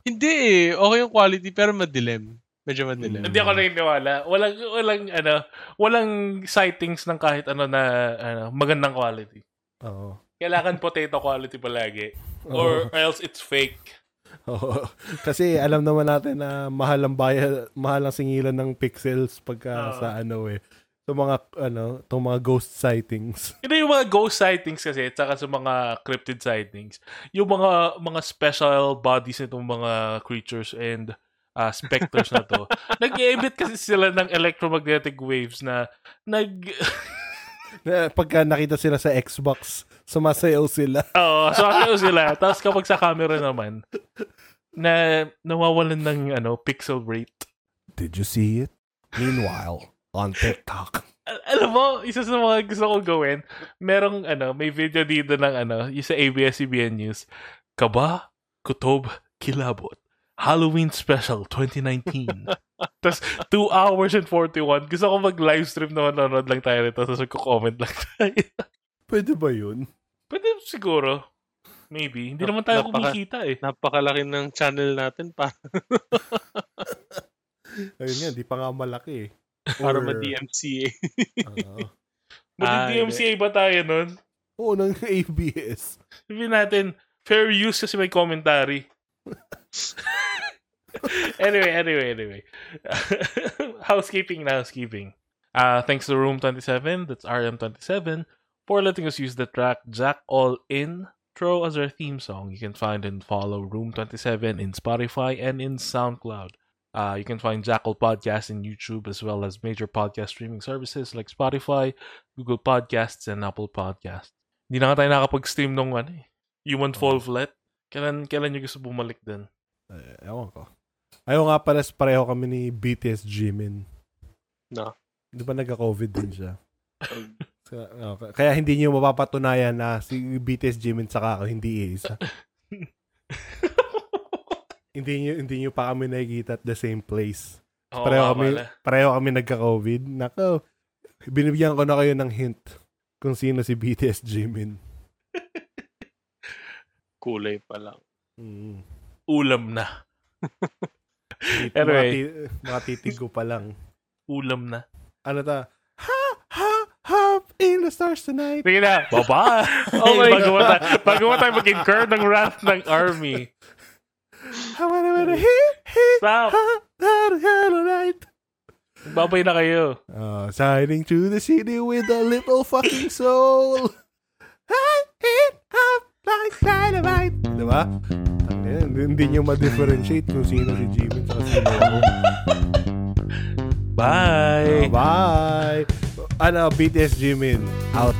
Hindi eh. Okay yung quality, pero madilim. Medyo madilim. Hindi ako naniniwala. Walang, walang, ano, walang sightings ng kahit ano na, ano, magandang quality. Oo. Kailangan potato quality palagi. Or else it's fake. Oo. Kasi alam naman natin na mahal ang bayad, mahal ang singilan ng pixels pagka Oo. sa ano eh. Sa mga ano, tong mga ghost sightings. Hindi yung mga ghost sightings kasi, at saka sa mga cryptid sightings, yung mga mga special bodies nitong mga creatures and uh, specters na to, nag-emit kasi sila ng electromagnetic waves na nag... Na Pagka nakita sila sa Xbox, sumasayaw sila. Oo, ano sila. Tapos kapag sa camera naman, na nawawalan ng ano pixel rate. Did you see it? Meanwhile, on TikTok. Al- alam mo, isa sa mga gusto kong gawin, merong ano, may video dito ng ano, yung sa ABS-CBN News. Kaba, Kutob, Kilabot. Halloween Special 2019. Tapos, 2 hours and 41. Gusto ko mag-livestream na manonood lang tayo nito. Tapos, magko-comment lang tayo. Pwede ba yun? Pwede siguro. Maybe. Hindi naman tayo Napaka- kumikita eh. Napakalaki ng channel natin pa, Ayun nga, di pa nga malaki eh. Para Or- ma-DMCA. Oo. Buti Ah, DMCA ba tayo nun? Oo, ng ABS. Sabihin natin, fair use kasi may commentary. anyway, anyway, anyway. housekeeping na housekeeping. Uh, thanks to Room 27, that's RM27, for letting us use the track Jack All In Intro as our theme song. You can find and follow Room 27 in Spotify and in SoundCloud. Uh, you can find Jackal Podcast in YouTube as well as major podcast streaming services like Spotify, Google Podcasts, and Apple Podcasts. Hindi na nga tayo nakapag-stream nung ano eh. Human Fall Flat. Kailan, kailan nyo gusto bumalik din? Eh, ewan ko. Ayaw nga pala, pareho kami ni BTS Jimin. No. Di ba nagka-COVID din siya? So, okay. Kaya hindi niyo mapapatunayan na si BTS Jimin saka ako hindi isa. hindi niyo hindi niyo pa kami nakikita at the same place. Oo pareho nga kami pala. pareho kami nagka-COVID. Nako. Binibigyan ko na kayo ng hint kung sino si BTS Jimin. Kulay pa lang. Mm. Ulam na. Anyway. Mga, ti- mga titig ko pa lang. Ulam na. Ano ta? Ha, ha, hop in the stars tonight. Sige na. Bye-bye. Oh my bago, mo tayo, bago mo tayo mag-incur ng wrath ng army. I wanna wanna hit, hit, Stop. ha, hello night. Babay na kayo. Uh, shining through the city with a little fucking soul. I hit up like dynamite. Diba? Tangina, Hindi, nyo ma-differentiate kung sino si Jimin sa sino ako. Bye. Uh, bye! Ano, BTS Jimin, out.